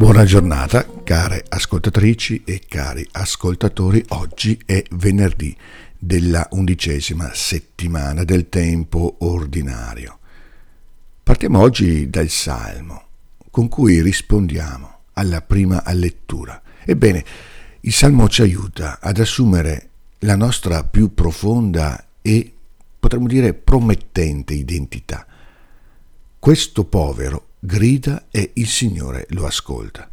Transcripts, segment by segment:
Buona giornata, care ascoltatrici e cari ascoltatori. Oggi è venerdì della undicesima settimana del tempo ordinario. Partiamo oggi dal Salmo, con cui rispondiamo alla prima lettura. Ebbene, il Salmo ci aiuta ad assumere la nostra più profonda e, potremmo dire, promettente identità. Questo povero grida e il Signore lo ascolta.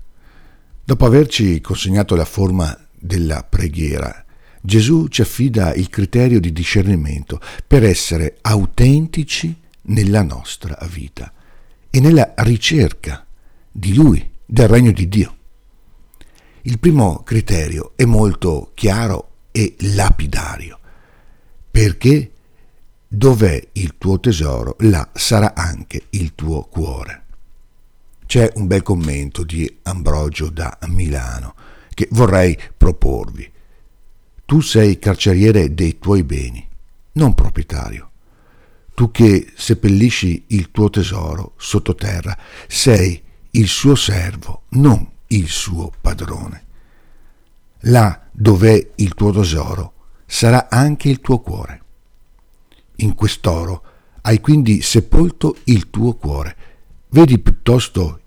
Dopo averci consegnato la forma della preghiera, Gesù ci affida il criterio di discernimento per essere autentici nella nostra vita e nella ricerca di Lui, del regno di Dio. Il primo criterio è molto chiaro e lapidario, perché dov'è il tuo tesoro, là sarà anche il tuo cuore. C'è un bel commento di Ambrogio da Milano che vorrei proporvi. Tu sei carceriere dei tuoi beni, non proprietario. Tu che seppellisci il tuo tesoro sottoterra, sei il suo servo, non il suo padrone. Là dov'è il tuo tesoro, sarà anche il tuo cuore. In quest'oro hai quindi sepolto il tuo cuore Vedi piuttosto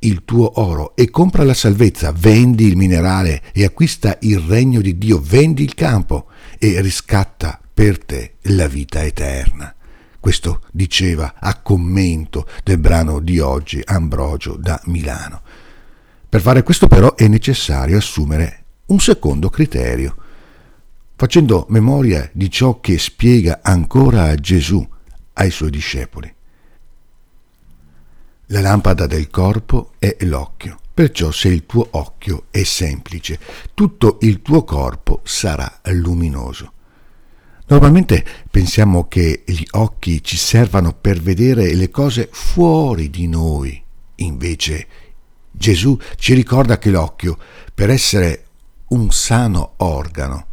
il tuo oro e compra la salvezza, vendi il minerale e acquista il regno di Dio, vendi il campo e riscatta per te la vita eterna. Questo diceva a commento del brano di oggi Ambrogio da Milano. Per fare questo però è necessario assumere un secondo criterio, facendo memoria di ciò che spiega ancora Gesù ai suoi discepoli. La lampada del corpo è l'occhio, perciò se il tuo occhio è semplice, tutto il tuo corpo sarà luminoso. Normalmente pensiamo che gli occhi ci servano per vedere le cose fuori di noi, invece Gesù ci ricorda che l'occhio, per essere un sano organo,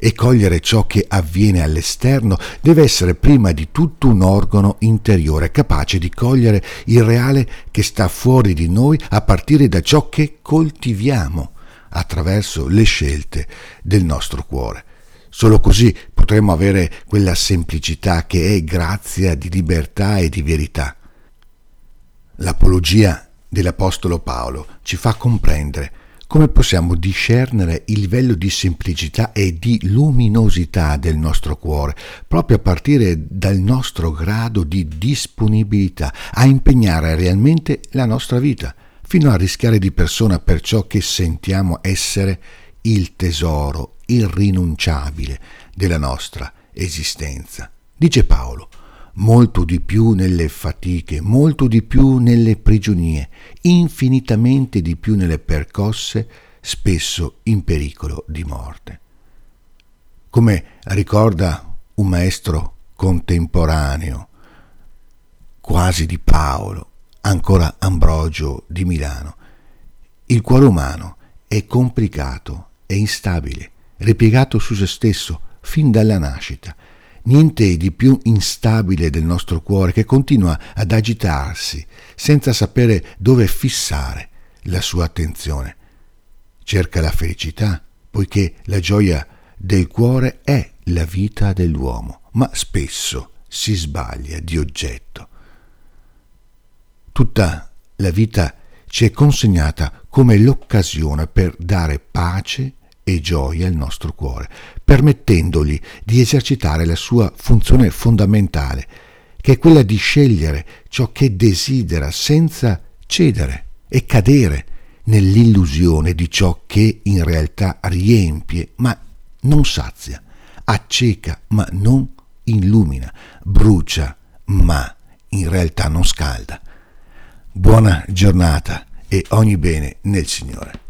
e cogliere ciò che avviene all'esterno deve essere prima di tutto un organo interiore capace di cogliere il reale che sta fuori di noi a partire da ciò che coltiviamo attraverso le scelte del nostro cuore. Solo così potremo avere quella semplicità che è grazia di libertà e di verità. L'apologia dell'Apostolo Paolo ci fa comprendere come possiamo discernere il livello di semplicità e di luminosità del nostro cuore, proprio a partire dal nostro grado di disponibilità a impegnare realmente la nostra vita, fino a rischiare di persona per ciò che sentiamo essere il tesoro irrinunciabile della nostra esistenza. Dice Paolo, molto di più nelle fatiche, molto di più nelle prigionie, infinitamente di più nelle percosse, spesso in pericolo di morte. Come ricorda un maestro contemporaneo, quasi di Paolo, ancora Ambrogio di Milano, il cuore umano è complicato e instabile, ripiegato su se stesso fin dalla nascita Niente di più instabile del nostro cuore che continua ad agitarsi senza sapere dove fissare la sua attenzione. Cerca la felicità, poiché la gioia del cuore è la vita dell'uomo, ma spesso si sbaglia di oggetto. Tutta la vita ci è consegnata come l'occasione per dare pace e gioia al nostro cuore, permettendogli di esercitare la sua funzione fondamentale, che è quella di scegliere ciò che desidera senza cedere e cadere nell'illusione di ciò che in realtà riempie ma non sazia, acceca ma non illumina, brucia ma in realtà non scalda. Buona giornata e ogni bene nel Signore.